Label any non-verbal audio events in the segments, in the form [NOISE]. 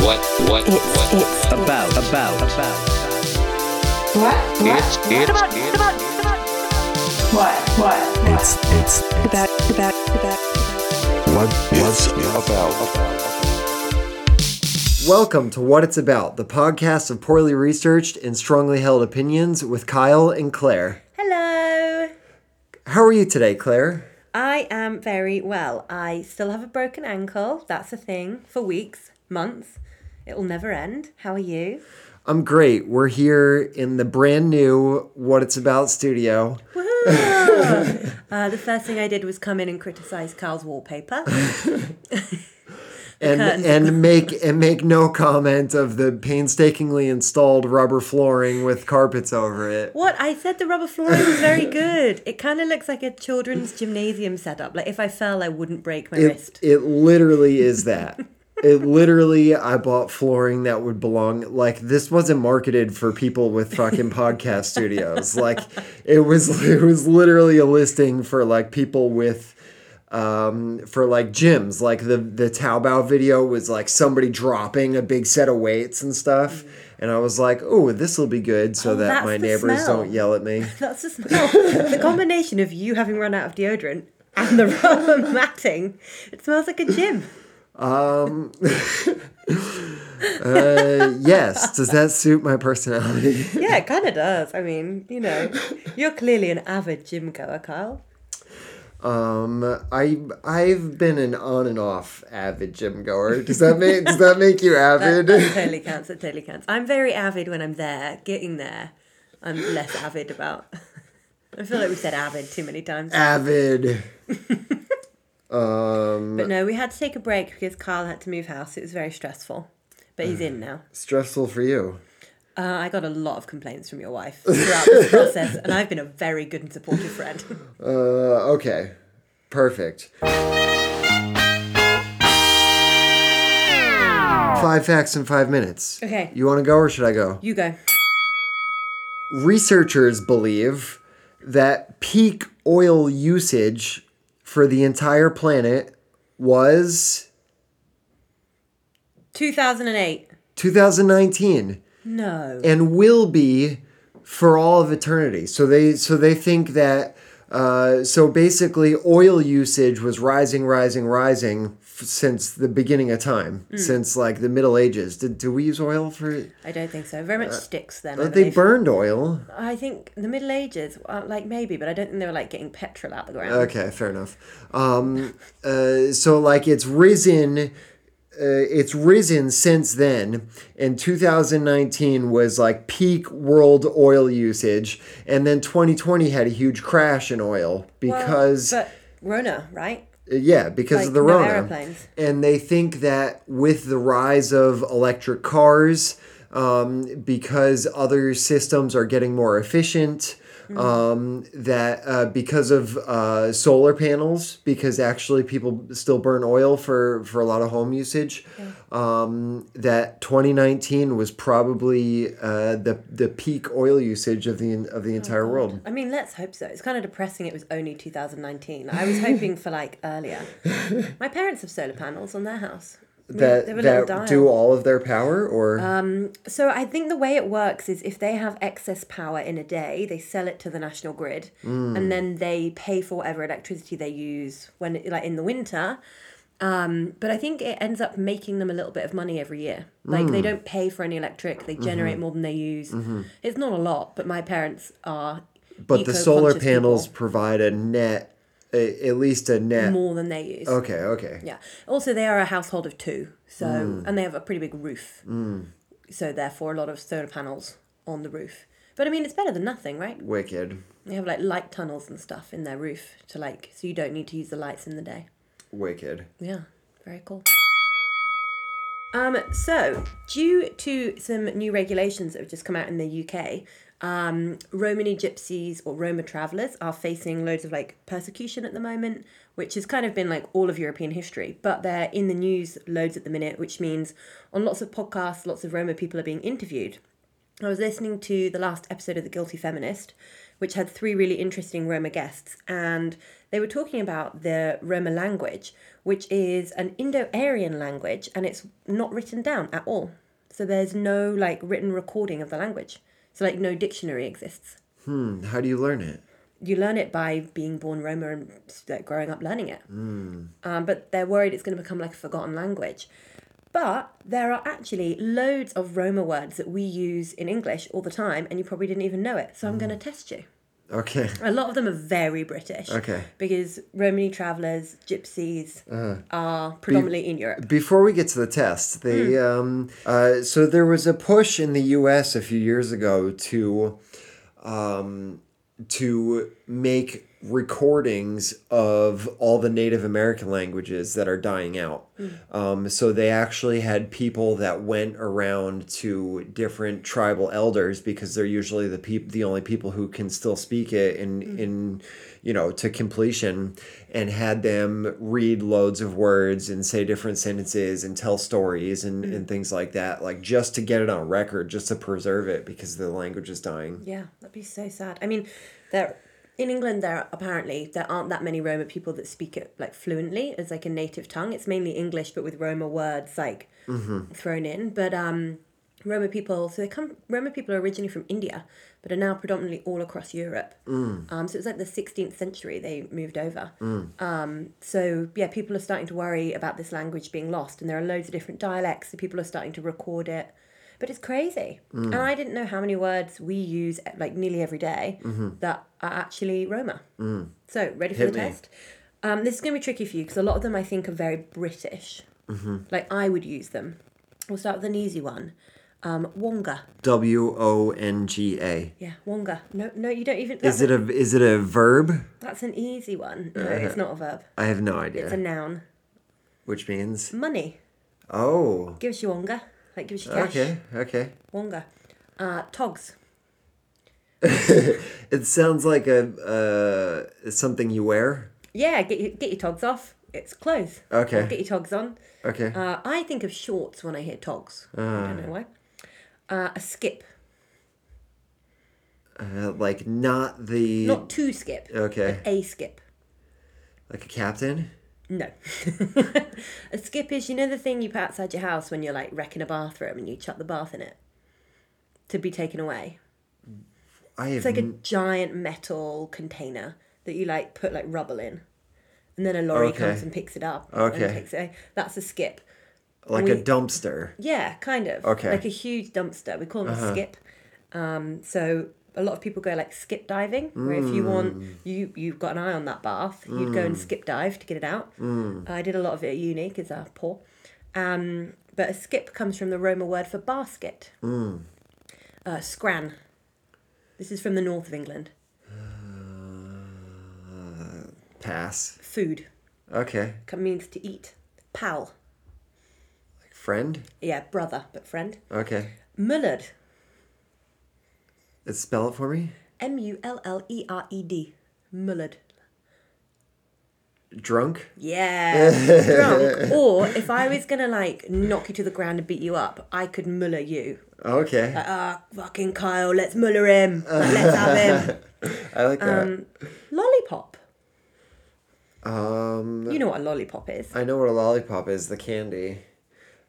what, what, It's, what? it's About, about, about. What? It's, it's, it's, What? What? It's it's about, about, about, what what's about. Welcome to What It's About, the podcast of poorly researched and strongly held opinions with Kyle and Claire. Hello. How are you today, Claire? I am very well. I still have a broken ankle. That's a thing for weeks, months. It will never end. How are you? I'm great. We're here in the brand new What It's About studio. [LAUGHS] Uh, the first thing I did was come in and criticize Carl's wallpaper. [LAUGHS] And curtains. and make and make no comment of the painstakingly installed rubber flooring with carpets over it. What? I said the rubber flooring was very good. It kind of looks like a children's gymnasium setup. Like if I fell, I wouldn't break my It, wrist. it literally is that. [LAUGHS] It literally, I bought flooring that would belong. Like this wasn't marketed for people with fucking podcast studios. Like it was, it was literally a listing for like people with, um, for like gyms. Like the the Taobao video was like somebody dropping a big set of weights and stuff. And I was like, oh, this will be good so Oh, that my neighbors smell. don't yell at me. [LAUGHS] That's the smell. the combination of you having run out of deodorant and the [LAUGHS] rubber matting. It smells like a gym. [LAUGHS] Uh, yes. Does that suit my personality? [LAUGHS] Yeah, it kind of does. I mean, you know, you're clearly an avid gym goer, Kyle. Um, I I've been an on and off avid gym goer. Does that make does that make you That, avid? that [LAUGHS] totally counts. That totally counts. I'm very avid when I'm there. Getting there, I'm less avid about. I feel like we said avid too many times. avid. Um, But no, we had to take a break because Carl had to move house. It was very stressful. But he's in now. stressful for you. Uh, I got a lot of complaints from your wife throughout this [LAUGHS] process, and I've been a very good and supportive friend. [LAUGHS] Uh, okay, perfect. Five facts in five minutes. Okay. You want to go or should I go? You go. Researchers believe that peak oil usage for the entire planet was 2008. 2019. No. and will be for all of eternity. So they so they think that uh, so basically oil usage was rising, rising, rising since the beginning of time, Hmm. since like the Middle Ages. Did do we use oil for? I don't think so. Very much sticks then. Uh, they believe. burned oil. I think the Middle Ages, uh, like maybe, but I don't think they were like getting petrol out of the ground. Okay, fair enough. Um, uh, so like it's risen. Uh, it's risen since then, and 2019 was like peak world oil usage, and then 2020 had a huge crash in oil Well, because but Rona, right? Yeah, because like, of the no Rona. aeroplanes. And they think that with the rise of electric cars, um, because other systems are getting more efficient. Um, that uh, because of uh, solar panels, because actually people still burn oil for, for a lot of home usage, um, that 2019 was probably uh, the the peak oil usage of the of the entire world. I mean, let's hope so. It's kind of depressing. It was only 2019. I was hoping for like earlier. [LAUGHS] My parents have solar panels on their house. That they have that do all of their power, or um, So I think the way it works is if they have excess power in a day, they sell it to the national grid, and then they pay for whatever electricity they use when, like in the winter. Um, but I think it ends up making them a little bit of money every year. Like they don't pay for any electric; they generate more than they use. It's not a lot, but my parents are. but the solar panels people, provide a net, a, at least a net. more than they use. Okay, okay. Yeah. Also, they are a household of two, so Mm. and they have a pretty big roof. So therefore, a lot of solar panels on the roof. But I mean, it's better than nothing, right? Wicked, They have like light tunnels and stuff in their roof to like, so you don't need to use the lights in the day. wicked. Yeah, very cool. Um, so due to some new regulations that have just come out in the UK, um, Romani gypsies or Roma travelers are facing loads of like persecution at the moment, which has kind of been like all of European history. But they're in the news loads at the minute, which means on lots of podcasts, lots of Roma people are being interviewed. I was listening to the last episode of The Guilty Feminist, which had three really interesting Roma guests, and they were talking about the Roma language, which is an Indo-Aryan language, and it's not written down at all. So there's no like written recording of the language. So like no dictionary exists. Hmm, how do you learn it? You learn it by being born Roma and like growing up learning it. Um, but they're worried it's going to become like a forgotten language. But there are actually loads of Roma words that we use in English all the time, and you probably didn't even know it. So I'm going to test you. Okay. A lot of them are very British. Okay. Because Romany travellers, gypsies, Uh-huh. are predominantly in Europe. Before we get to the test, they Hmm. um, uh, so there was a push in the U.S. a few years ago to um, to make recordings of all the Native American languages that are dying out. Hmm. Um, so they actually had people that went around to different tribal elders because they're usually the peop- the only people who can still speak it in hmm. in you know to completion and had them read loads of words and say different sentences and tell stories and, hmm. and things like that like just to get it on record just to preserve it because the language is dying Yeah, that'd be so sad. I mean, there in England there apparently there aren't that many Roma people that speak it like fluently as like a native tongue. It's mainly English but with Roma words like thrown in. But um Roma people so they come Roma people are originally from India but are now predominantly all across Europe. Um so it's like the 16th century they moved over. Um so yeah, people are starting to worry about this language being lost and there are loads of different dialects so people are starting to record it. But it's crazy. And mm. I didn't know how many words we use like nearly every day mm-hmm. that are actually Roma. Mm. So, ready for Hit the me. test? Um, this is going to be tricky for you because a lot of them I think are very British. Mm-hmm. Like, I would use them. We'll start with an easy one. Um, Wonga. w-o-n-g-a Yeah, Wonga. No, no, you don't even. is it a is it a verb That's an easy one. No, uh-huh. it's not a verb. i have no idea. It's a noun. which means Money. oh Give us your Wonga. Like, give us your cash. okay okay Wonga. Uh, togs. [LAUGHS] it sounds like a uh something you wear Yeah, get your, get your togs off. It's clothes. Okay. Get your togs on. okay Uh, I think of shorts when I hear togs. I don't know why. Uh, a skip. uh, like not the Not two skip. okay A skip. like a captain No. [LAUGHS] a skip is, you know, the thing you put outside your house when you're like wrecking a bathroom and you chuck the bath in it to be taken away. i It's like a n- giant metal container that you like put like rubble in. And then a lorry Okay. comes and picks it up. Okay. And takes it. That's a skip. like we- a dumpster Yeah, kind of. Okay. Uh-huh. Like a huge dumpster. We call them a skip. Um, so a lot of people go like skip diving, where if you want Mm. you you've got an eye on that bath, you'd go and skip dive to get it out. Mm. I did a lot of it at uni because I'm poor. Um, but a skip comes from the Roma word for basket. Mm. Uh, scran. This is from the north of England. pass Food okay means to eat. Pal. like friend Yeah, brother, but friend. okay Mullered. Let's spell it for me M U L L E R E D. Mullered. drunk Yeah, drunk. Or if I was gonna like knock you to the ground and beat you up, I could muller you. okay Ah, fucking Kyle, let's muller him. Like, let's have him. [LAUGHS] i like that Um, lollipop. um You know what a lollipop is? I know what a lollipop is, the candy.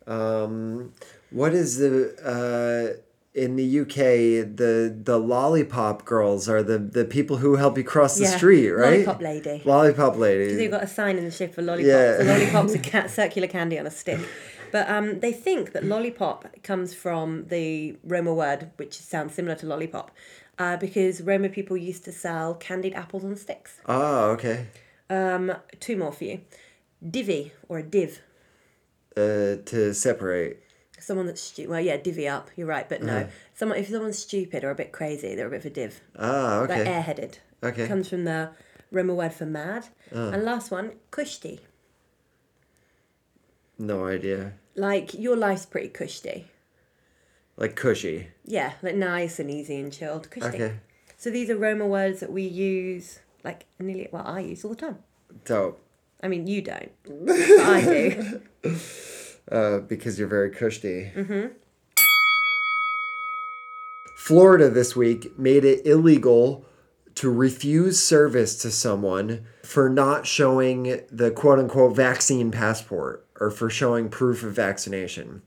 Um, what is the uh, in the UK the the lollipop girls are the the people who help you cross the Yeah, street, right? lollipop lady. Lollipop lady. Because they've got a sign in the shape of lollipops. Yeah. The [LAUGHS] lollipop's a ca- circular candy on a stick. But um, they think that lollipop comes from the Roma word, which sounds similar to lollipop, uh, because Roma people used to sell candied apples on sticks. Oh, okay. Um, two more for you. Divvy or a div. Uh, to separate. Someone that's stupid. Well, yeah, divvy up. You're right, but Uh-huh. no. Someone if someone's stupid or a bit crazy, they're a bit of a div. Ah, Like okay. airheaded. Okay. Comes from the Roma word for mad. Uh. And last one, kushti. No idea. Like your life's pretty kushti. Like cushy. Yeah, like nice and easy and chilled. Kushti. Okay. So these are Roma words that we use, like nearly, well, I use all the time. Dope. I mean, you don't, [LAUGHS] but I do. [LAUGHS] Uh, because you're very cushy. Mm-hmm. Florida this week made it illegal to refuse service to someone for not showing the quote unquote vaccine passport or for showing proof of vaccination.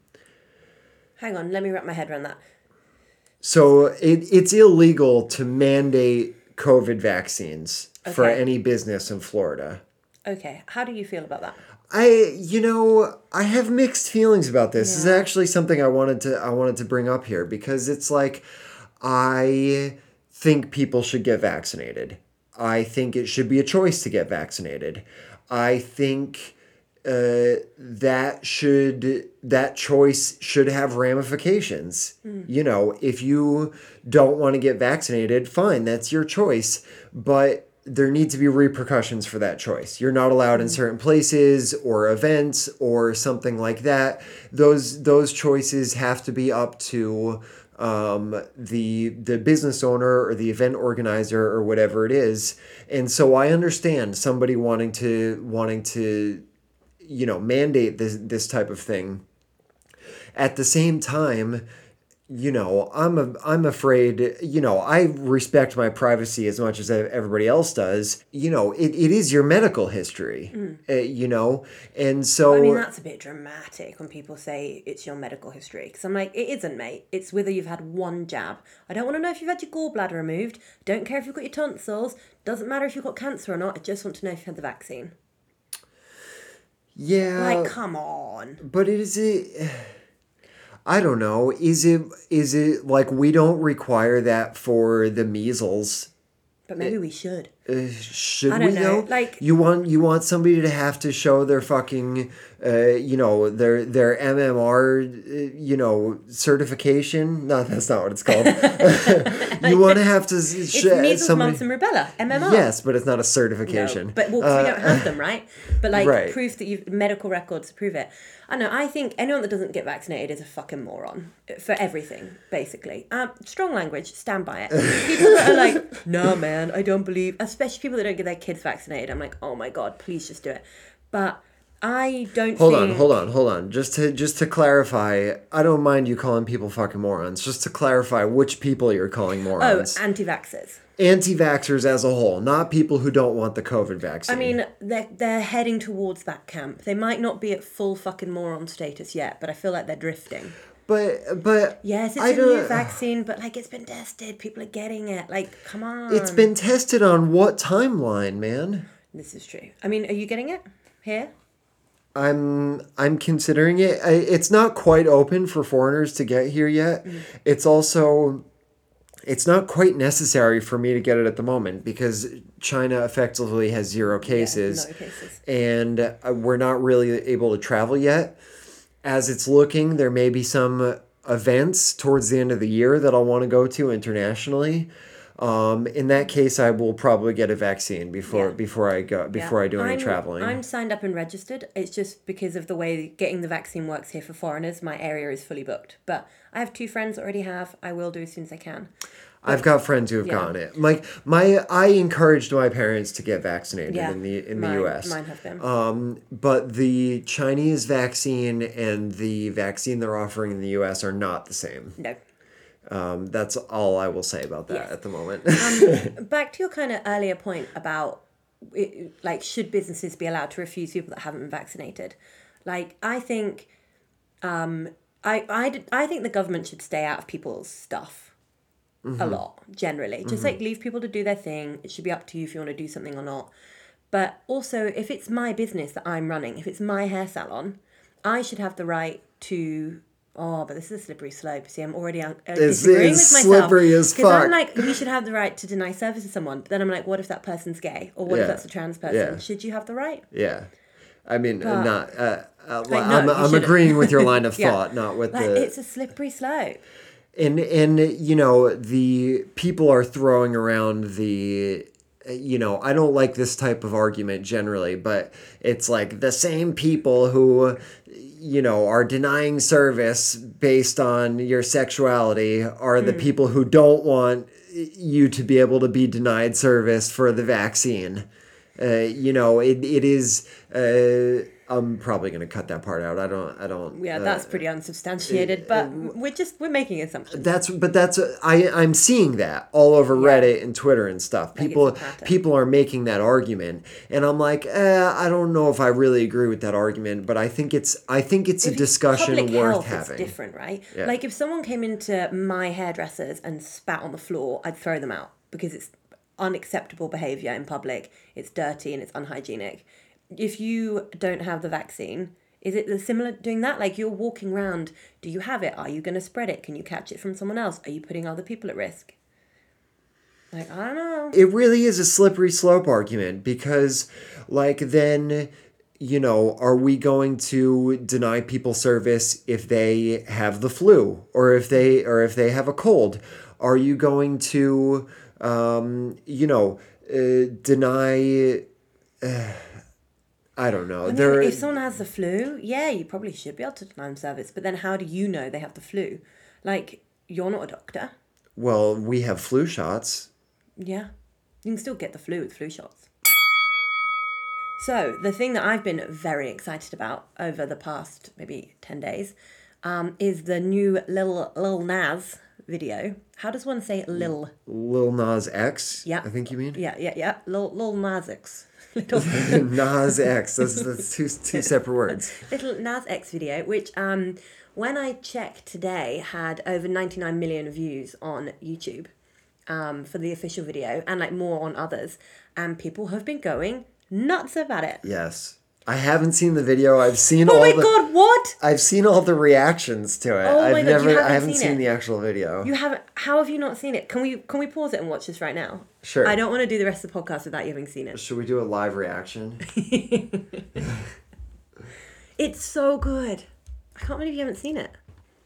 Hang on, let me wrap my head around that. So it, it's illegal to mandate COVID vaccines for any business in Florida. Okay, how do you feel about that? I you know I have mixed feelings about this. This is actually something I wanted to I wanted to bring up here because it's like I think people should get vaccinated. I think it should be a choice to get vaccinated. I think uh, that should that choice should have ramifications. You know, if you don't want to get vaccinated, fine, that's your choice, but there need to be repercussions for that choice. You're not allowed in certain places or events or something like that. Those those choices have to be up to um, the the business owner or the event organizer or whatever it is. And so I understand somebody wanting to wanting to you know mandate this this type of thing at the same time you know i'm a, i'm afraid you know i respect my privacy as much as everybody else does you know it, it is your medical history uh, you know and so I mean, that's a bit dramatic when people say it's your medical history. Because I'm like, it isn't, mate. It's whether you've had one jab. I don't want to know if you've had your gallbladder removed. Don't care if you've got your tonsils. Doesn't matter if you've got cancer or not. I just want to know if you've had the vaccine. yeah Like, come on. but is it i don't know is it is it like we don't require that for the measles But maybe we should. Uh, should I don't we know, though? like- you want you want somebody to have to show their fucking, uh, you know, their their MMR, uh, you know, certification. No, that's not what it's called. [LAUGHS] you want to have to s- It's sh- measles, somebody. mumps, and rubella. MMR. Yes, but it's not a No, certification. but well, we don't have them, right? But like Right. proof that you've medical records to prove it. I know. I think anyone that doesn't get vaccinated is a fucking moron for everything, basically. Um, strong language, stand by it. People that are like, [LAUGHS] no, man, I don't believe. Especially people that don't get their kids vaccinated. I'm like, oh my god, please just do it. But I don't. Hold think... on, hold on, hold on. Just to just to clarify, I don't mind you calling people fucking morons. Just to clarify which people you're calling oh, morons? Oh, anti-vaxxers. Anti-vaxxers as a whole, not people who don't want the COVID vaccine. I mean, they're they're heading towards that camp. They might not be at full fucking moron status yet, but I feel like they're drifting. But but Yes, it's I a new vaccine, but like it's been tested. People are getting it. Like, come on. It's been tested on what timeline, man? This is true. I mean, are you getting it here? I'm I'm considering it. I, it's not quite open for foreigners to get here yet. Mm. It's also it's not quite necessary for me to get it at the moment because China effectively has zero cases. no cases. And uh, we're not really able to travel yet. As it's looking, there may be some events towards the end of the year that I'll want to go to internationally. Um, in that case, I will probably get a vaccine before Yeah. before I go before I do any I'm, traveling. I'm signed up and registered. It's just because of the way getting the vaccine works here for foreigners. My area is fully booked, but I have two friends already have. I will do as soon as I can. I've got friends who have Yeah. gotten it. Like my, I encouraged my parents to get vaccinated Yeah, in the in mine, the U.S. Mine have been. Um, but the Chinese vaccine and the vaccine they're offering in the U.S. are not the same. no. Um, that's all I will say about that Yes. at the moment. [LAUGHS] Back to your kind of earlier point about it, like should businesses be allowed to refuse people that haven't been vaccinated? Like I think, um, I think the government should stay out of people's stuff. A lot generally, just like leave people to do their thing. It should be up to you if you want to do something or not. But also, if it's my business that I'm running, if it's my hair salon, I should have the right to. Oh, but this is a slippery slope. See, I'm already uh, disagreeing with myself. slippery as Because I'm like, you should have the right to deny service to someone. But then I'm like, what if that person's gay? Or what Yeah. if that's a trans person? Yeah. Should you have the right? yeah, I mean, not. Uh, uh, no, I'm, I'm agreeing with your line of [LAUGHS] Yeah. thought, not with Like, the. it's a slippery slope. And and you know the people are throwing around the you know i don't like this type of argument generally but it's like the same people who you know are denying service based on your sexuality are the people who don't want you to be able to be denied service for the vaccine. Uh, you know it, it is uh, I'm probably gonna cut that part out. I don't. I don't. Yeah, uh, that's pretty unsubstantiated, but we're just we're making assumptions. That's but that's I I'm seeing that all over Reddit and Twitter and stuff. People people are making that argument, and I'm like, eh, I don't know if I really agree with that argument, but I think it's I think it's a If discussion public worth health having. Is different, right? Yeah. Like if someone came into my hairdressers and spat on the floor, I'd throw them out because it's unacceptable behavior in public. It's dirty and it's unhygienic. If you don't have the vaccine, is it the similar doing that? Like you're walking around, do you have it? Are you going to spread it? Can you catch it from someone else? Are you putting other people at risk? Like I don't know. it really is a slippery slope argument because like then you know are we going to deny people service if they have the flu or if they or if they have a cold are you going to um you know uh, deny uh, i don't know I mean, there if someone has the flu, yeah, you probably should be able to deny them service. But then, how do you know they have the flu? Like, you're not a doctor. well we have flu shots Yeah, you can still get the flu with flu shots. So the thing that I've been very excited about over the past maybe ten days um, is the new Lil Lil Nas video. How does one say Lil? lil nas x Yeah. i think you mean Yeah, yeah, yeah. Lil Lil Nas X. [LAUGHS] Little [LAUGHS] nas x that's, that's two, two separate words [LAUGHS] little Nas X video, which um, when I checked today had over 99 million views on YouTube um, for the official video and like more on others. And people have been going nuts about it. Yes. I haven't seen the video. I've seen Oh all my the god, what? I've seen all the reactions to it. Oh my I've God, you never haven't I haven't seen seen, the actual video. You haven't how have you not seen it? Can we can we pause it and watch this right now? Sure. I don't want to do the rest of the podcast without you having seen it. Should we do a live reaction? [LAUGHS] It's so good. I can't believe you haven't seen it.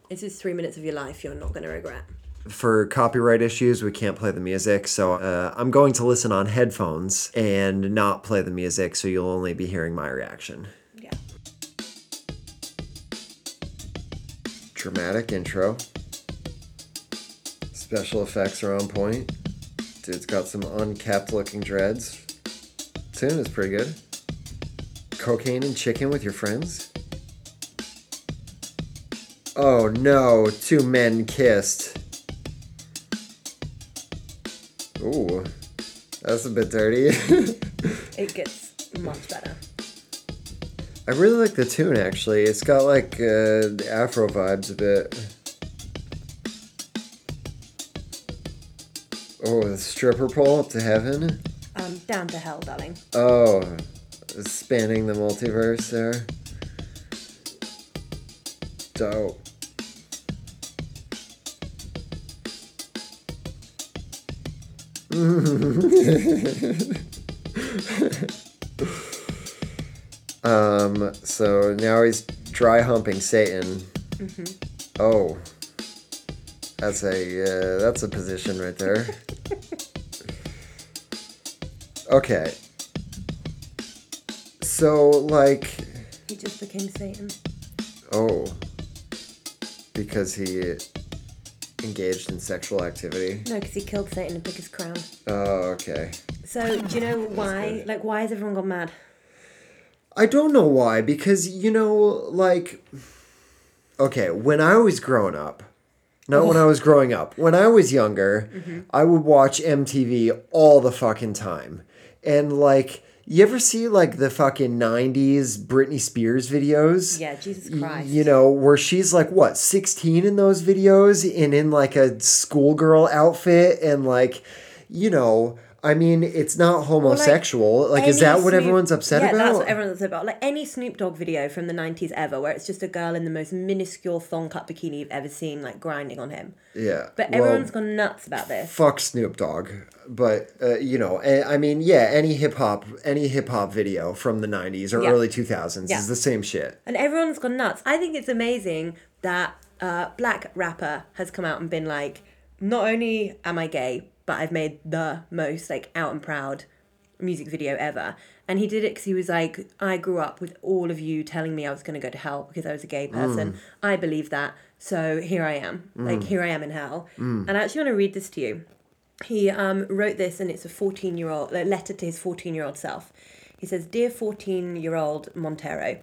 This is three minutes of your life you're not gonna regret. For copyright issues, we can't play the music, so uh, I'm going to listen on headphones and not play the music, so you'll only be hearing my reaction. Yeah. Dramatic intro. Special effects are on point. Dude's got some unkept looking dreads. Tune is pretty good. Cocaine and chicken with your friends? Oh no, two men kissed. Ooh, that's a bit dirty. [LAUGHS] It gets much better. I really like the tune actually. It's got like uh, Afro vibes a bit. Oh, the stripper pole up to heaven. Um, down to hell, darling. Oh, spanning the multiverse there. Dope. [LAUGHS] um. So now he's dry humping Satan. Oh, that's a uh, that's a position right there. [LAUGHS] okay. So like, He just became Satan. oh, because he engaged in sexual activity. No, because he killed Satan and took his crown. Oh, okay. So, do you know [SIGHS] why? Like, why has everyone gone mad? I don't know why, because, you know, like, okay, when I was growing up, not when I was growing up, when I was younger, mm-hmm. I would watch MTV all the fucking time. And, like, you ever see, like, the fucking 90s Britney Spears videos? Yeah, Jesus Christ. You know, where she's like, what, 16 in those videos and in like a schoolgirl outfit and like, you know, I mean, it's not homosexual. like, is that what Snoop- everyone's upset yeah, about? that's what everyone's upset about. Like any Snoop Dogg video from the '90s ever, where it's just a girl in the most minuscule thong cut bikini you've ever seen, like grinding on him. yeah. But well, everyone's gone nuts about this. fuck Snoop Dogg. But uh, you know, I mean, yeah, any hip hop, any hip hop video from the '90s or Yeah. early 2000s Yeah. is the same shit. And everyone's gone nuts. I think it's amazing that a black rapper has come out and been like, not only am I gay, but I've made the most like out and proud music video ever. And he did it because he was like, I grew up with all of you telling me I was going to go to hell because I was a gay person. Mm. I believe that. So here I am. Mm. Like, here I am in hell. Mm. And I actually want to read this to you. He um, wrote this, and it's a 14 year old letter to his 14 year old self. He says, Dear 14 year old Montero,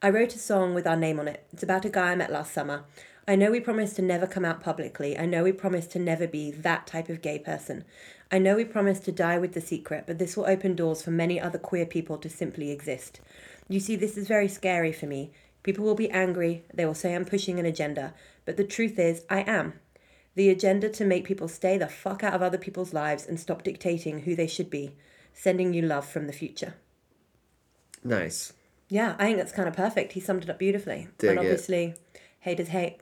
I wrote a song with our name on it. It's about a guy I met last summer. I know we promised to never come out publicly. I know we promised to never be that type of gay person. I know we promised to die with the secret, but this will open doors for many other queer people to simply exist. You see, this is very scary for me. People will be angry, they will say I'm pushing an agenda, but the truth is, I am. The agenda to make people stay the fuck out of other people's lives and stop dictating who they should be. Sending you love from the future. Nice. Yeah, I think that's kind of perfect. He summed it up beautifully. Dig and it. obviously, haters hate.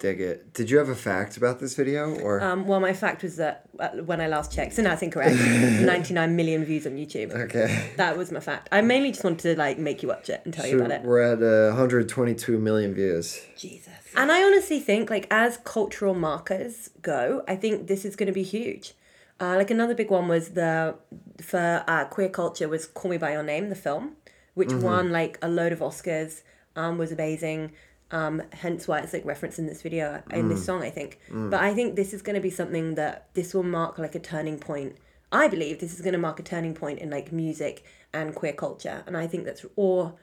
Dig it. Did you have a fact about this video or? Um, well, my fact was that uh, when I last checked, so now it's incorrect. [LAUGHS] 99 million views on YouTube. okay. That was my fact. I mainly just wanted to like make you watch it and tell you about it. we're at uh, 122 million views. Jesus. And I honestly think, like, as cultural markers go, I think this is going to be huge. Uh, like another big one was the for uh, queer culture was Call Me by Your Name, the film, which won like a load of Oscars. Um, was amazing. Um, hence why it's like referenced in this video uh, in this mm. song, I think. Mm. But I think this is going to be something that this will mark like a turning point. I believe this is going to mark a turning point in like music and queer culture, and I think that's or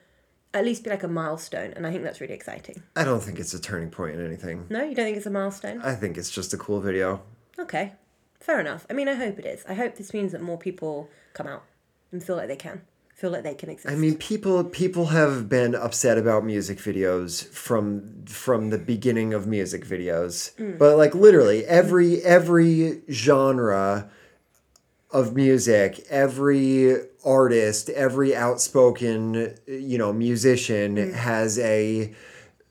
at least be like a milestone, and I think that's really exciting. I don't think it's a turning point in anything. No, you don't think it's a milestone? I think it's just a cool video. Okay, fair enough. I mean, I hope it is. I hope this means that more people come out and feel like they can, feel like they can exist. I mean, people people have been upset about music videos from from the beginning of music videos. Mm. But like literally every every genre of music, every artist, every outspoken, you know, musician mm. has a,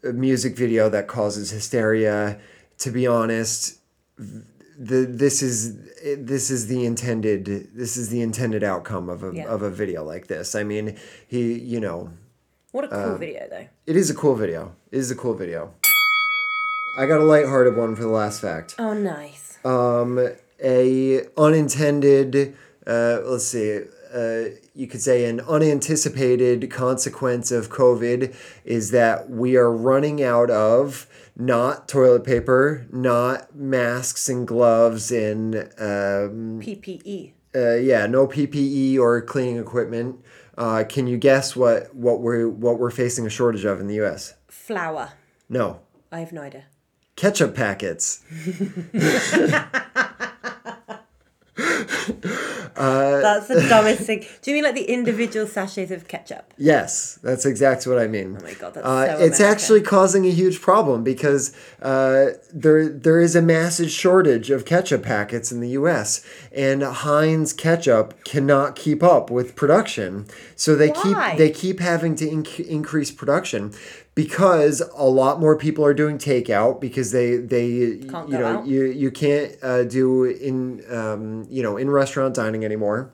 a music video that causes hysteria. To be honest, the this is this is the intended this is the intended outcome of a Yeah. of a video like this. I mean, he you know, what a cool uh, video, though. it is a cool video. It is a cool video. I got a lighthearted one for the last fact. Oh, nice. Um, a unintended, uh, let's see, uh, you could say an unanticipated consequence of COVID is that we are running out of not toilet paper, not masks and gloves and um, PPE. uh, yeah, no PPE or cleaning equipment. Uh, can you guess what what we're what we're facing a shortage of in the U.S.? Flour. No, I have no idea. ketchup packets. [LAUGHS] That's the [LAUGHS] dumbest thing. Do you mean like the individual sachets of ketchup? Yes, that's exactly what I mean. Oh my God, that's uh, so It's American. actually causing a huge problem because uh, there there is a massive shortage of ketchup packets in the U.S. and Heinz ketchup cannot keep up with production, so they Why? keep they keep having to inc- increase production because a lot more people are doing takeout because they they Can't you know out. you you can't uh, do in um, you know in restaurant dining anymore.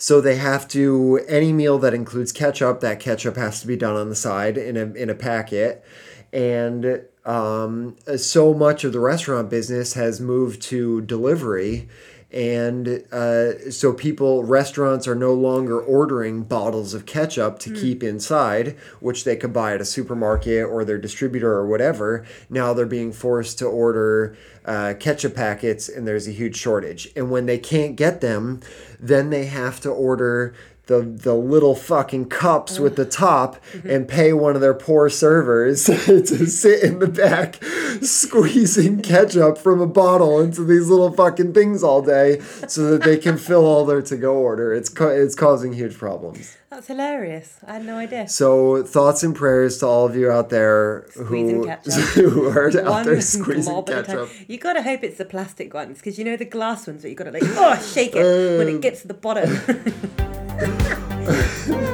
So they have to any meal that includes ketchup, that ketchup has to be done on the side in a in a packet, and um, so much of the restaurant business has moved to delivery, and uh, so people restaurants are no longer ordering bottles of ketchup to keep inside, which they could buy at a supermarket or their distributor or whatever. Now they're being forced to order uh, ketchup packets, and there's a huge shortage. And when they can't get them, then they have to order the the little fucking cups with the top and pay one of their poor servers [LAUGHS] to sit in the back [LAUGHS] squeezing ketchup from a bottle into these little fucking things all day so that they can fill all their to go order. It's ca- it's causing huge problems. That's hilarious. I had no idea. So thoughts and prayers to all of you out there Squeezing [LAUGHS] who who are out One there squeezing ketchup. You gotta hope it's the plastic ones because you know the glass ones where you gotta like oh shake it when it uh. gets to the bottom.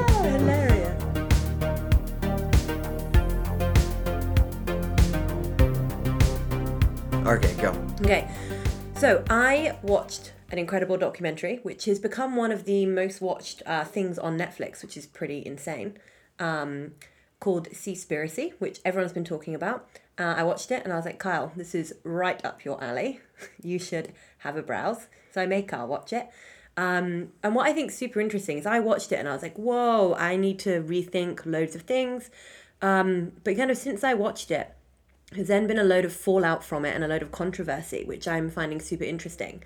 [LAUGHS] Okay, go. Okay, so I watched an incredible documentary, which has become one of the most watched uh, things on Netflix, which is pretty insane, um, called Seaspiracy, which everyone's been talking about. Uh, I watched it and I was like, Kyle, this is right up your alley. [LAUGHS] you should have a browse. So I made Kyle watch it. Um, and what I think super interesting is I watched it and I was like, whoa, I need to rethink loads of things. Um, but kind of since I watched it, there's then been a load of fallout from it and a load of controversy, which I'm finding super interesting.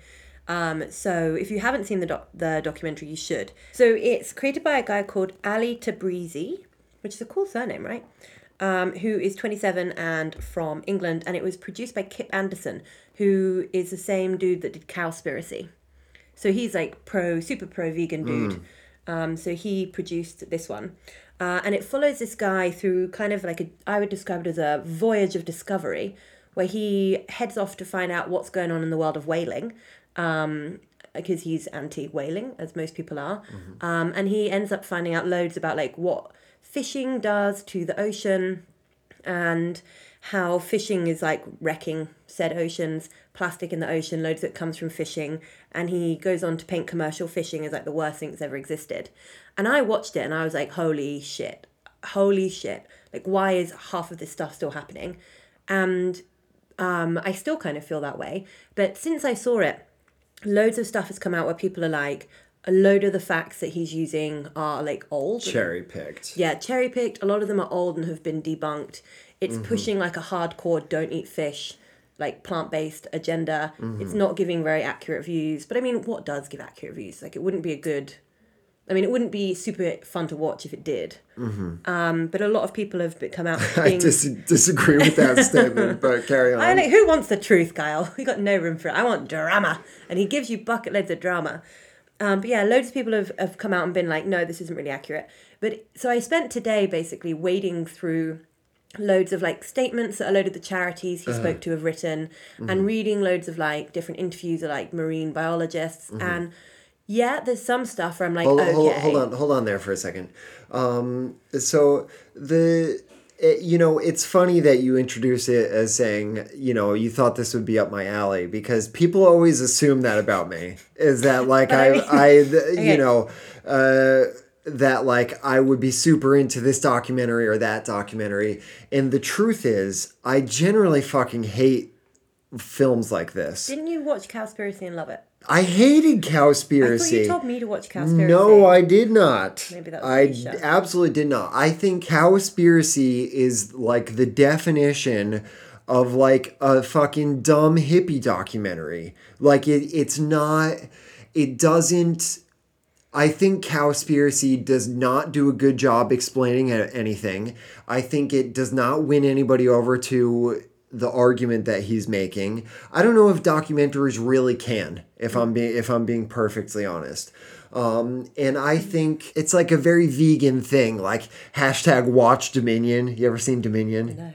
Um, so if you haven't seen the doc- the documentary, you should. So it's created by a guy called Ali Tabrizi, which is a cool surname, right? Um, who is 27 and from England, and it was produced by Kip Anderson, who is the same dude that did Cowspiracy. So he's like pro, super pro vegan dude. Um, so he produced this one. Uh, and it follows this guy through kind of like a, I would describe it as a voyage of discovery, where he heads off to find out what's going on in the world of whaling, um, because he's anti whaling, as most people are. Um, and he ends up finding out loads about like what fishing does to the ocean, and how fishing is like wrecking said oceans, plastic in the ocean, loads that comes from fishing, and he goes on to paint commercial fishing as like the worst thing that's ever existed. And I watched it and I was like, holy shit, holy shit! Like, why is half of this stuff still happening? And um, I still kind of feel that way. But since I saw it, loads of stuff has come out where people are like, a load of the facts that he's using are like old. Cherry picked. Yeah, cherry picked. A lot of them are old and have been debunked. It's pushing like a hardcore don't eat fish, like plant based agenda. It's not giving very accurate views. But I mean, what does give accurate views? Like, it wouldn't be a good. I mean, it wouldn't be super fun to watch if it did. Um, but a lot of people have come out [LAUGHS] I dis- disagree with that [LAUGHS] statement, but carry on. I who wants the truth, Kyle? [LAUGHS] We got no room for it. I want drama, and he gives you bucket loads of drama. Um, but yeah, loads of people have, have come out and been like, no, this isn't really accurate. But so I spent today basically wading through loads of like statements that a load of the charities he spoke to have written and reading loads of like different interviews of like marine biologists and yeah there's some stuff where i'm like hold, okay. hold, hold on, hold on there for a second. Um, so the it, you know it's funny that you introduce it as saying you know you thought this would be up my alley because people always assume that about me. Is that like [LAUGHS] I I [LAUGHS] you know uh, that like I would be super into this documentary or that documentary and the truth is I generally fucking hate films like this. didn't you watch cowspiracy and love it I hated i thought Cowspiracy. you told me to watch cowspiracy No, I did not. Maybe that was I d- absolutely did not. I think cowspiracy is like the definition of like a fucking dumb hippie documentary. Like it, it's not. It doesn't. I think Cowspiracy does not do a good job explaining anything. I think it does not win anybody over to the argument that he's making. I don't know if documentaries really can, if I'm being if I'm being perfectly honest. Um, and I think it's like a very vegan thing, like hashtag watch Dominion. You ever seen Dominion? no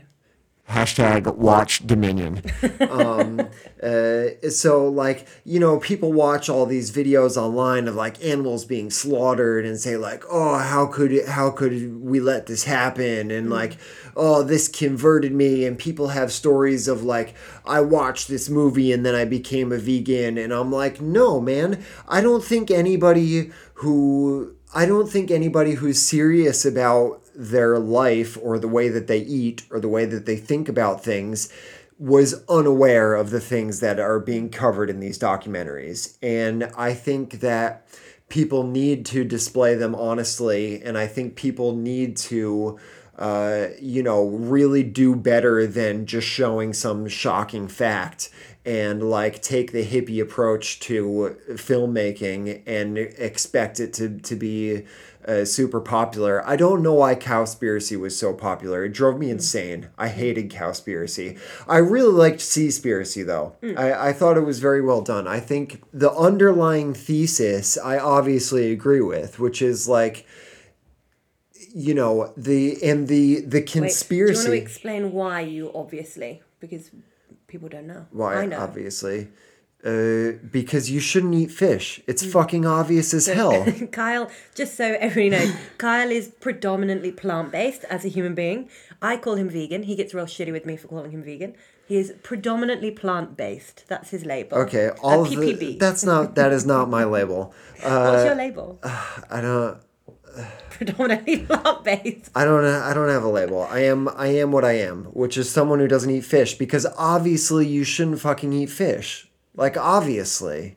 Hashtag watch Dominion. [LAUGHS] Uh, so like you know people watch all these videos online of like animals being slaughtered and say like oh how could it, how could we let this happen? And like oh this converted me. And people have stories of like I watched this movie and then I became a vegan. And I'm like no man. I don't think anybody who I don't think anybody who's serious about their life or the way that they eat or the way that they think about things was unaware of the things that are being covered in these documentaries. And I think that people need to display them honestly. And I think people need to, uh, you know, really do better than just showing some shocking fact and like take the hippie approach to filmmaking and expect it to, to be uh, super popular. I don't know why Cowspiracy was so popular. It drove me insane. I hated Cowspiracy. I really liked Seaspiracy though. I, I thought it was very well done. I think the underlying thesis I obviously agree with, which is like you know the and the the Wait, do you conspiracy want to explain why you obviously because people don't know why i know obviously uh, because you shouldn't eat fish. It's Mm. fucking obvious as [LAUGHS] hell. Kyle, just so everybody knows, Kyle is predominantly plant based as a human being. I call him vegan. He gets real shitty with me for calling him vegan. He is predominantly plant based. That's his label. Okay, A all of the, that's not that is not my label. [LAUGHS] What's your label? [SIGHS] I don't [SIGHS] predominantly plant based. I don't I don't have a label. I am I am what I am, which is someone who doesn't eat fish because obviously you shouldn't fucking eat fish. Like obviously.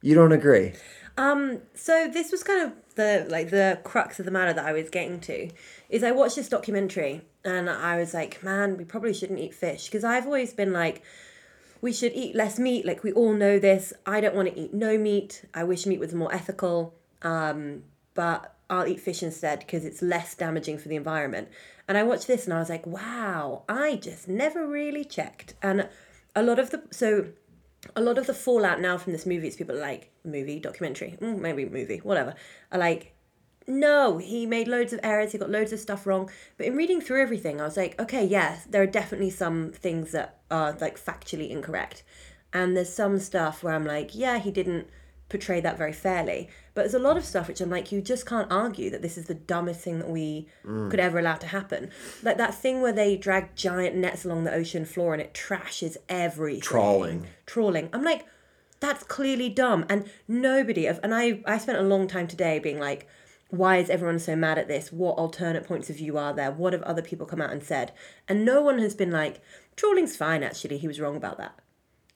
You don't agree. Um, so this was kind of the like the crux of the matter that I was getting to, is I watched this documentary and I was like, man, we probably shouldn't eat fish because I've always been like, we should eat less meat. Like we all know this. I don't want to eat no meat. I wish meat was more ethical. Um, but I'll eat fish instead because it's less damaging for the environment. And I watched this and I was like, wow, I just never really checked. And a lot of the so a lot of the fallout now from this movie is people are like movie documentary, mm, maybe movie, whatever, are like. No, he made loads of errors. He got loads of stuff wrong. But in reading through everything, I was like, okay, yes, there are definitely some things that are like factually incorrect. And there's some stuff where I'm like, yeah, he didn't portray that very fairly. But there's a lot of stuff which I'm like, you just can't argue that this is the dumbest thing that we mm. could ever allow to happen. Like that thing where they drag giant nets along the ocean floor and it trashes everything. Trawling. Trawling. I'm like, that's clearly dumb. And nobody, and I, I spent a long time today being like, why is everyone so mad at this? What alternate points of view are there? What have other people come out and said? And no one has been like, trawling's fine, actually. He was wrong about that.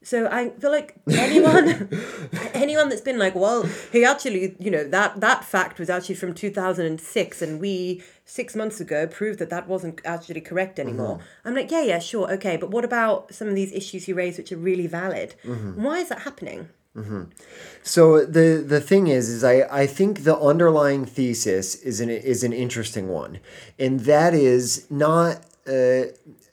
So I feel like anyone [LAUGHS] anyone that's been like, well, he actually, you know, that that fact was actually from 2006 and we 6 months ago proved that that wasn't actually correct anymore. Mm-hmm. I'm like, yeah, yeah, sure. Okay, but what about some of these issues you raised which are really valid? Mm-hmm. Why is that happening? Mm-hmm. So the the thing is, is I, I think the underlying thesis is an is an interesting one, and that is not. Uh,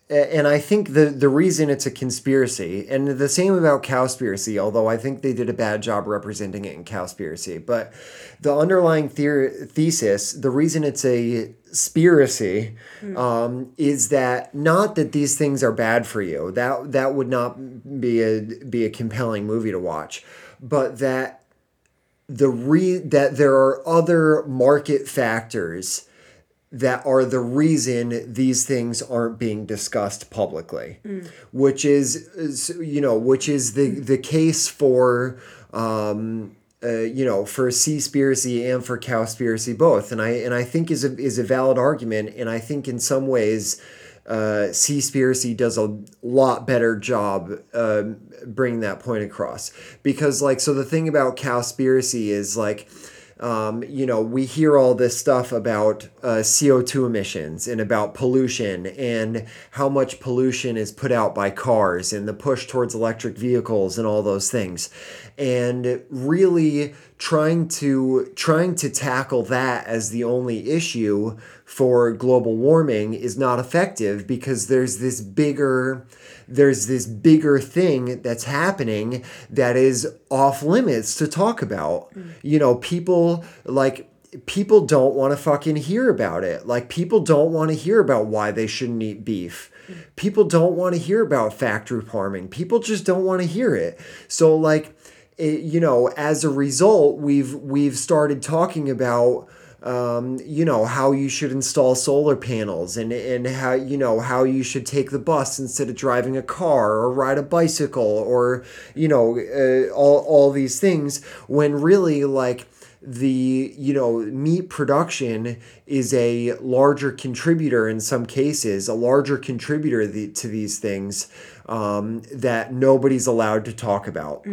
and I think the the reason it's a conspiracy, and the same about Cowspiracy, although I think they did a bad job representing it in Cowspiracy, but the underlying theor- thesis, the reason it's a spiracy, um, is that not that these things are bad for you. That that would not be a be a compelling movie to watch, but that the re that there are other market factors that are the reason these things aren't being discussed publicly which is, is you know which is the the case for um uh, you know for Seaspiracy and for Cowspiracy both. And I and I think is a is a valid argument. And I think in some ways uh, Seaspiracy does a lot better job uh, bringing that point across. Because like so the thing about Cowspiracy is like um, you know, we hear all this stuff about uh, CO2 emissions and about pollution and how much pollution is put out by cars and the push towards electric vehicles and all those things. And really trying to trying to tackle that as the only issue for global warming is not effective because there's this bigger there's this bigger thing that's happening that is off limits to talk about. Mm. You know, people like people don't want to fucking hear about it. Like people don't want to hear about why they shouldn't eat beef. Mm. People don't want to hear about factory farming. People just don't want to hear it. So like you know, as a result, we've we've started talking about um, you know how you should install solar panels and and how you know how you should take the bus instead of driving a car or ride a bicycle or you know uh, all all these things when really like the you know meat production is a larger contributor in some cases a larger contributor the, to these things um, that nobody's allowed to talk about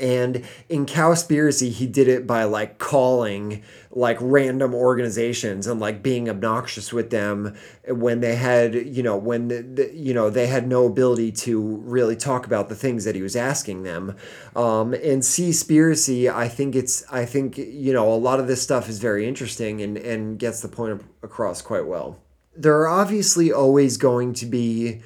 and in Cowspiracy, he did it by like calling like random organizations and like being obnoxious with them when they had, you know, when, the, the, you know, they had no ability to really talk about the things that he was asking them. Um, and Seaspiracy, I think it's, I think, you know, a lot of this stuff is very interesting and, and gets the point across quite well. There are obviously always going to be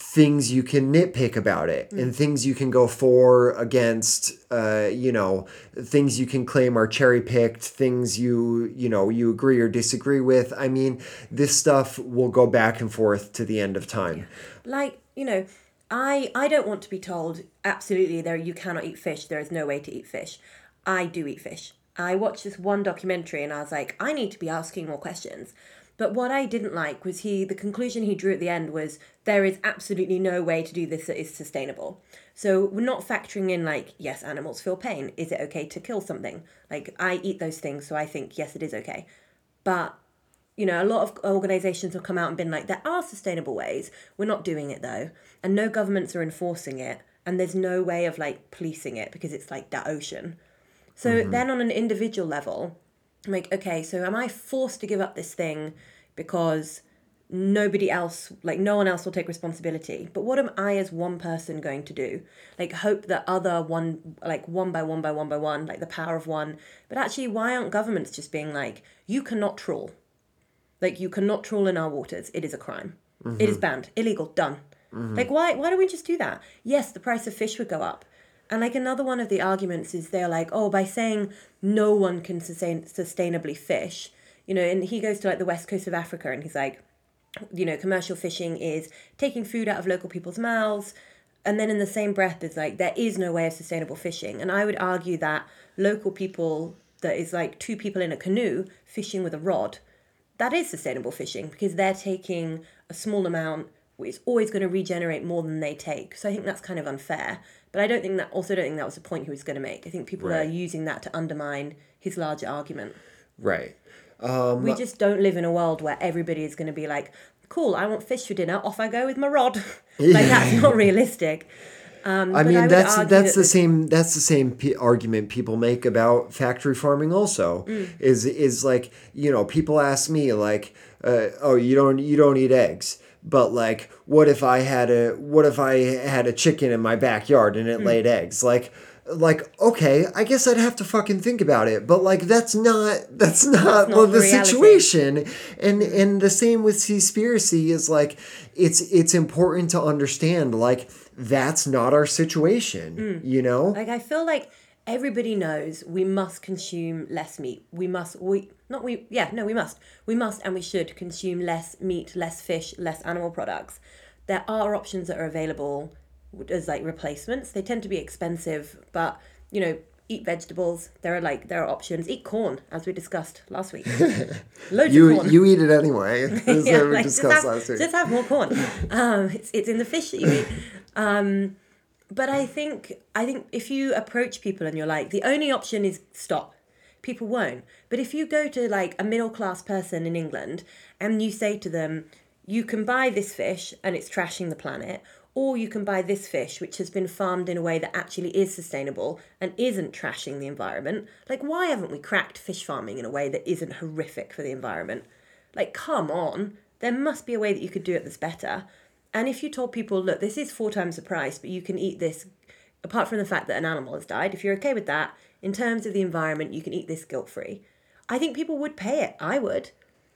things you can nitpick about it and things you can go for against uh, you know things you can claim are cherry picked things you you know you agree or disagree with. I mean this stuff will go back and forth to the end of time. Like you know i i don't want to be told absolutely there you cannot eat fish. There is no way to eat fish. I do eat fish. I watched this one documentary and i was like i need to be asking more questions but what i didn't like was he the conclusion he drew at the end was there is absolutely no way to do this that is sustainable so we're not factoring in like yes animals feel pain is it okay to kill something like i eat those things so i think yes it is okay but you know, a lot of organizations have come out and been like, there are sustainable ways. We're not doing it though. And no governments are enforcing it. And there's no way of like policing it because it's like that ocean. So mm-hmm. then on an individual level, I'm like, okay, so am I forced to give up this thing because nobody else like no one else will take responsibility. But what am i as one person going to do? Like hope that other one like one by one by one by one like the power of one. But actually why aren't governments just being like you cannot trawl. Like you cannot trawl in our waters. It is a crime. It is mm-hmm. banned. Illegal. Done. Mm-hmm. Like why why don't we just do that? Yes the price of fish would go up. And like another one of the arguments is they're like oh by saying no one can sustain sustainably fish you know and he goes to like the west coast of africa and he's like you know, commercial fishing is taking food out of local people's mouths. And then in the same breath, it's like there is no way of sustainable fishing. And I would argue that local people, that is like two people in a canoe fishing with a rod, that is sustainable fishing because they're taking a small amount. It's always going to regenerate more than they take. So I think that's kind of unfair. But I don't think that, also don't think that was the point he was going to make. I think people are using that to undermine his larger argument Right. We just don't live in a world where everybody is going to be like, cool, I want fish for dinner, off I go with my rod. [LAUGHS] like [LAUGHS] that's not realistic. Um, I mean, would that's that's that the same that's the same p- argument people make about factory farming. Also, Mm. is is like you know people ask me like, uh, oh, you don't you don't eat eggs, but like, what if I had a what if I had a chicken in my backyard and Mm. it laid eggs? Like, like okay, I guess I'd have to fucking think about it, but like that's not [LAUGHS] that's not, not the reality. situation. And and the same with Seaspiracy is like, it's it's important to understand like that's not our situation. Mm. You know. Like I feel like everybody knows we must consume less meat. We must we not we yeah, no, we must. We must and we should consume less meat, less fish, less animal products. There are options that are available as like replacements. They tend to be expensive, but you know, eat vegetables. There are like there are options. Eat corn, as we discussed last week. [LAUGHS] Loads of You corn. you eat it anyway. [LAUGHS] As Yeah, we like, discussed have, last week. just have more corn. Um, it's it's in the fish that you eat. Um, but I think I think if you approach people and you're like, the only option is stop, people won't. But if you go to like a middle class person in England and you say to them, you can buy this fish and it's trashing the planet, or you can buy this fish which has been farmed in a way that actually is sustainable and isn't trashing the environment. Like, why haven't we cracked fish farming in a way that isn't horrific for the environment? Like, come on. There must be a way that you could do it that's better. And if you told people, look, this is four times the price, but you can eat this, apart from the fact that an animal has died, if you're okay with that, in terms of the environment, you can eat this guilt free. I think people would pay it. I would.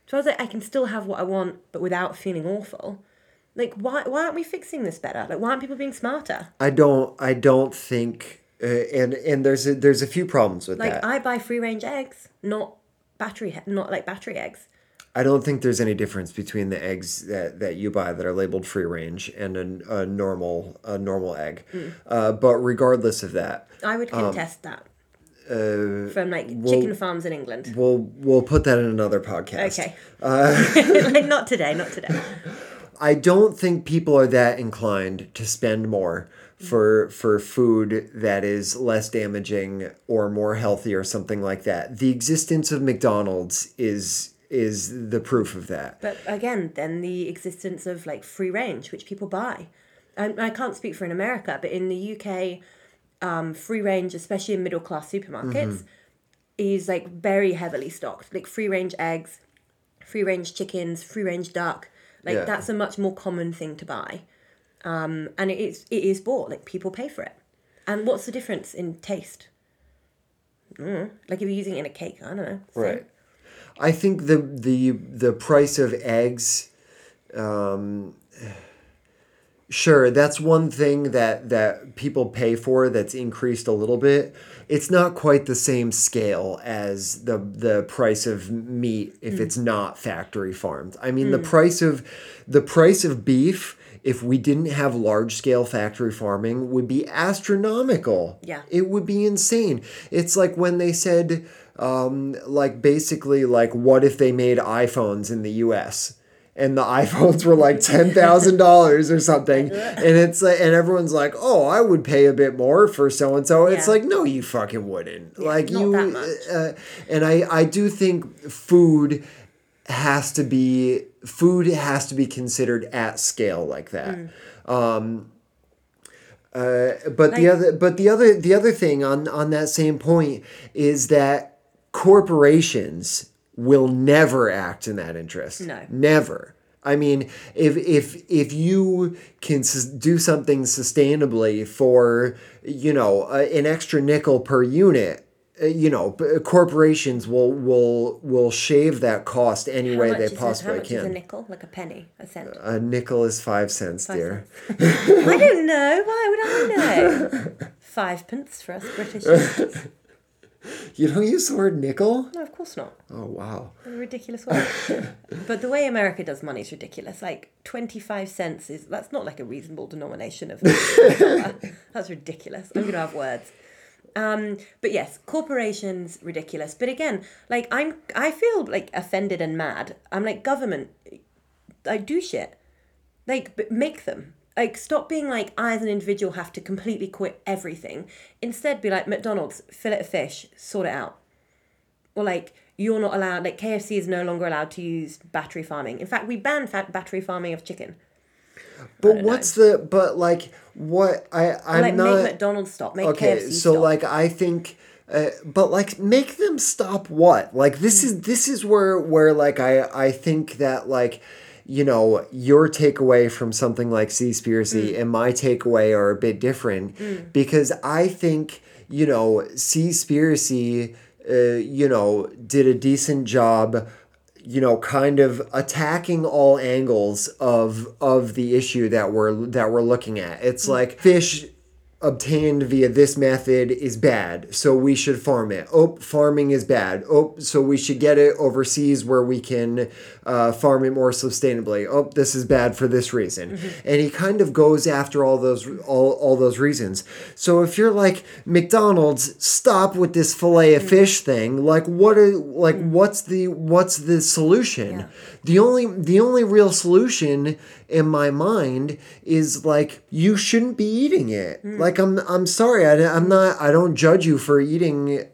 So I was like, I can still have what I want, but without feeling awful. Like, why, why aren't we fixing this better? Like, why aren't people being smarter? I don't I don't think uh, and and there's a, there's a few problems with that. Like, that. I buy free range eggs, not battery, not like battery eggs. I don't think there's any difference between the eggs that, that you buy that are labeled free range and a, a normal a normal egg. Mm. Uh, but regardless of that, I would Um, contest that. uh, From like chicken farms in England. we'll we'll put that in another podcast. Okay. Uh, [LAUGHS] like, [LAUGHS] not today, not today. I don't think people are that inclined to spend more for for food that is less damaging or more healthy or something like that. The existence of McDonald's is is the proof of that. But again, then the existence of like free range, which people buy. And I can't speak for in America, but in the UK, um, free range, especially in middle class supermarkets, Mm-hmm. is like very heavily stocked. Like free range eggs, free range chickens, free range duck. Like Yeah. that's a much more common thing to buy. Um, and it is it is bought. Like people pay for it. And what's the difference in taste? Mm, like if you're using it in a cake, I don't know. Same. Right. I think the the the price of eggs um sure that's one thing that that people pay for that's increased a little bit. It's not quite the same scale as the the price of meat if it's not factory farmed. I mean the price of the price of beef if we didn't have large scale factory farming would be astronomical. Yeah. it would be insane. It's like when they said um like basically like what if they made iphones in the us and the iPhones were like ten thousand dollars or something, [LAUGHS] and it's like, and everyone's like, "Oh, I would pay a bit more for so and so." It's like, no, you fucking wouldn't. like not you, much. Uh, and I, I do think food has to be food has to be considered at scale like that. Mm. Um, uh, but the other, but the other, the other thing on on that same point is that corporations will never act in that interest. No. never. I mean, if if if you can do something sustainably for you know uh, an extra nickel per unit, uh, you know b- corporations will will will shave that cost any How way they possibly how much is a nickel? Like a penny, a cent. A nickel is five cents, Five dear. I don't know. Why would I know? [LAUGHS] Five pence for us British. [LAUGHS] [LAUGHS] You don't use the word nickel? No, of course not. Oh wow. A ridiculous word. [LAUGHS] but the way America does money is ridiculous. Like twenty-five cents is that's not like a reasonable denomination of. [LAUGHS] that's ridiculous. I'm gonna have words. Um, but yes, corporations ridiculous. But again, like I'm, I feel like offended and mad. I'm like government. I do shit. Like make them. Like stop being like I as an individual have to completely quit everything. Instead, be like McDonald's, fillet of fish, sort it out or like you're not allowed like KFC is no longer allowed to use battery farming. In fact, we banned fat battery farming of chicken. But what's the but like what I I'm like not make McDonald's stop, make okay KFC so stop. like i think uh, but like make them stop what like this is this is where where like i i think that like you know your takeaway from something like seaspiracy mm. and my takeaway are a bit different mm. because i think you know seaspiracy uh, you know did a decent job you know kind of attacking all angles of of the issue that we're that we're looking at. It's mm. like fish obtained via this method is bad, so we should farm it. Oh, farming is bad. Oh, so we should get it overseas where we can uh, farm it more sustainably. Oh, this is bad for this reason. Mm-hmm. And he kind of goes after all those all, all those reasons. So if you're like McDonald's, stop with this fillet of mm-hmm. fish thing. Like what are like mm-hmm. what's the what's the solution? Yeah. The only the only real solution in my mind is like you shouldn't be eating it. Hmm. Like I'm I'm sorry, I, I'm not I don't judge you for eating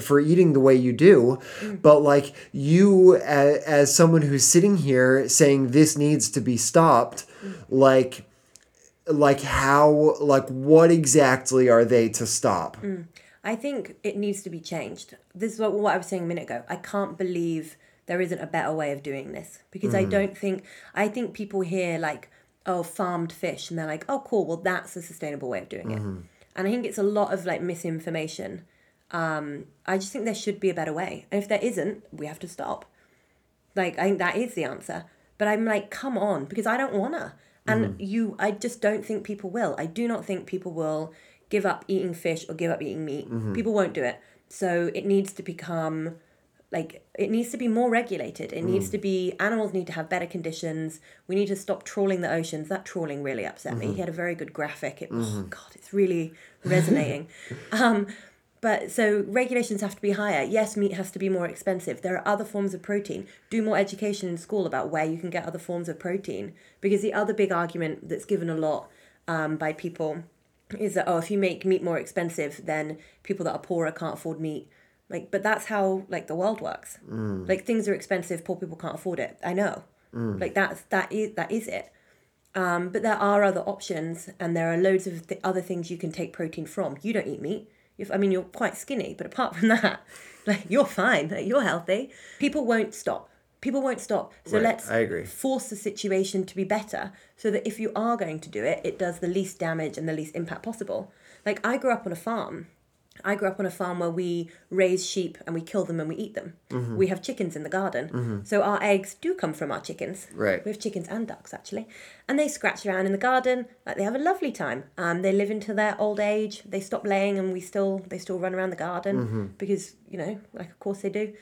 for eating the way you do, hmm. but like you as, as someone who's sitting here saying this needs to be stopped, hmm. like like how like what exactly are they to stop? I think it needs to be changed. This is what, what I was saying a minute ago. I can't believe there isn't a better way of doing this because I mm. don't think I think people hear like oh farmed fish and they're like oh cool well that's a sustainable way of doing it, mm-hmm. and I think it's a lot of like misinformation. Um, I just think there should be a better way, and if there isn't, we have to stop. Like I think that is the answer. But I'm like, come on, because I don't wanna. And mm-hmm. you I just don't think people will. I do not think people will give up eating fish or give up eating meat. Mm-hmm. People won't do it. So it needs to become like it needs to be more regulated. It needs to be animals need to have better conditions. We need to stop trawling the oceans. That trawling really upset me. He had a very good graphic. It oh god, it's really resonating. [LAUGHS] um but so regulations have to be higher. Yes, meat has to be more expensive. There are other forms of protein. Do more education in school about where you can get other forms of protein. Because the other big argument that's given a lot um, by people is that oh, if you make meat more expensive, then people that are poorer can't afford meat. Like, but that's how like the world works. Like things are expensive, poor people can't afford it. I know. Like that's that is that is it. Um, but there are other options, and there are loads of th- other things you can take protein from. You don't eat meat. You've, I mean, you're quite skinny, but apart from [LAUGHS] that, like you're fine. Like, you're healthy. People won't stop. People won't stop. So Right, let's I agree. force the situation to be better, so that if you are going to do it, it does the least damage and the least impact possible. Like I grew up on a farm. I grew up on a farm where we raise sheep and we kill them and we eat them. Mm-hmm. We have chickens in the garden. So our eggs do come from our chickens. Right. We have chickens and ducks actually. And they scratch around in the garden. Like they have a lovely time. Um, they live into their old age. They stop laying and we still they still run around the garden Mm-hmm. because, you know, like of course they do.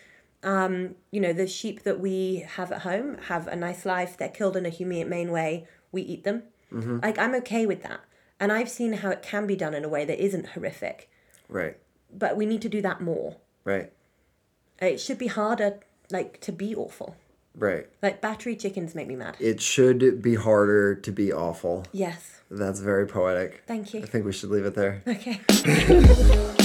Um, you know, the sheep that we have at home have a nice life. They're killed in a humane way. We eat them. Mm-hmm. Like I'm okay with that. And I've seen how it can be done in a way that isn't horrific Right. but we need to do that more. Right. It should be harder, like to be awful. Right. Like battery chickens make me mad. It should be harder to be awful. Yes. That's very poetic. Thank you. I think we should leave it there. Okay. [LAUGHS]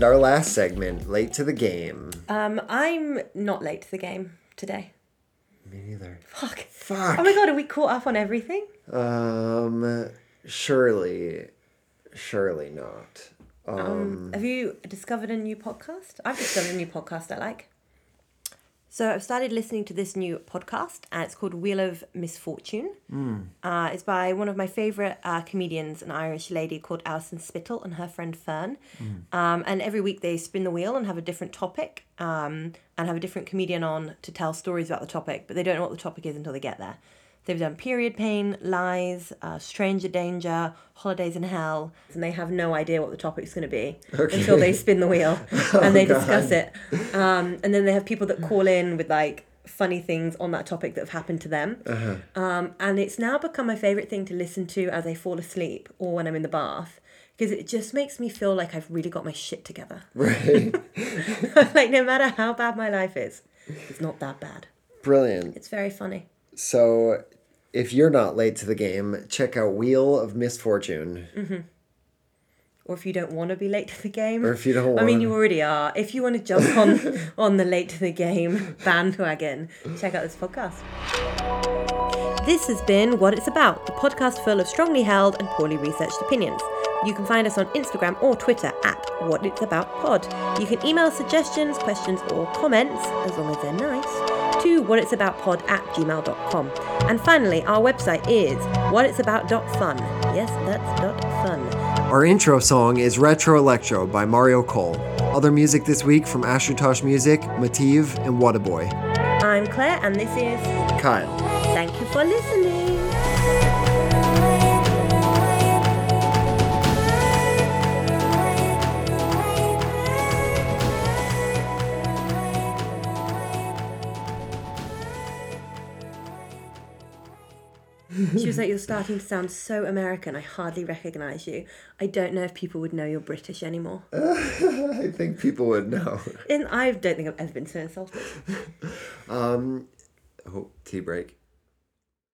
And our last segment, late to the game. Um, I'm not late to the game today. Me neither. Fuck. Fuck. Oh my god, are we caught up on everything? Um, surely, surely not. Um, Um, have you discovered a new podcast? I've discovered a new podcast I like. So I've started listening to this new podcast, and it's called Wheel of Misfortune. Uh, it's by one of my favourite uh, comedians, an Irish lady called Alison Spittle, and her friend Fern. Um, and every week they spin the wheel and have a different topic, um, and have a different comedian on to tell stories about the topic, but they don't know what the topic is until they get there. They've done period pain, lies, uh, stranger danger, holidays in hell, and they have no idea what the topic's going to be until they spin the wheel [LAUGHS] and they discuss it. Um, and then they have people that call in with like funny things on that topic that have happened to them. Um, and it's now become my favorite thing to listen to as I fall asleep or when I'm in the bath because it just makes me feel like I've really got my shit together. [LAUGHS] right. [LAUGHS] like no matter how bad my life is, it's not that bad. Brilliant. It's very funny. So, if you're not late to the game, check out Wheel of Misfortune. Mm-hmm. or if you don't want to be late to the game. Or if you don't want... I mean, you already are. If you want to jump on [LAUGHS] on the late to the game [LAUGHS] bandwagon, check out this podcast. This has been What It's About, the podcast full of strongly held and poorly researched opinions. You can find us on Instagram or Twitter at What It's About Pod. You can email suggestions, questions, or comments, as long as they're nice, to whatitsaboutpod at gmail.com. And finally, our website is whatitsabout.fun. Yes, that's dot fun. Our intro song is Retro Electro by Mario Cole. Other music this week from Ashutosh Music, Mativ, and Whataboy. I'm Claire, and this is Kyle. Thank you for listening. She was like, You're starting to sound so American, I hardly recognize you. I don't know if people would know you're British anymore. [LAUGHS] I think people would know. And I don't think I've ever been so insulted. [LAUGHS] Um, oh, tea break.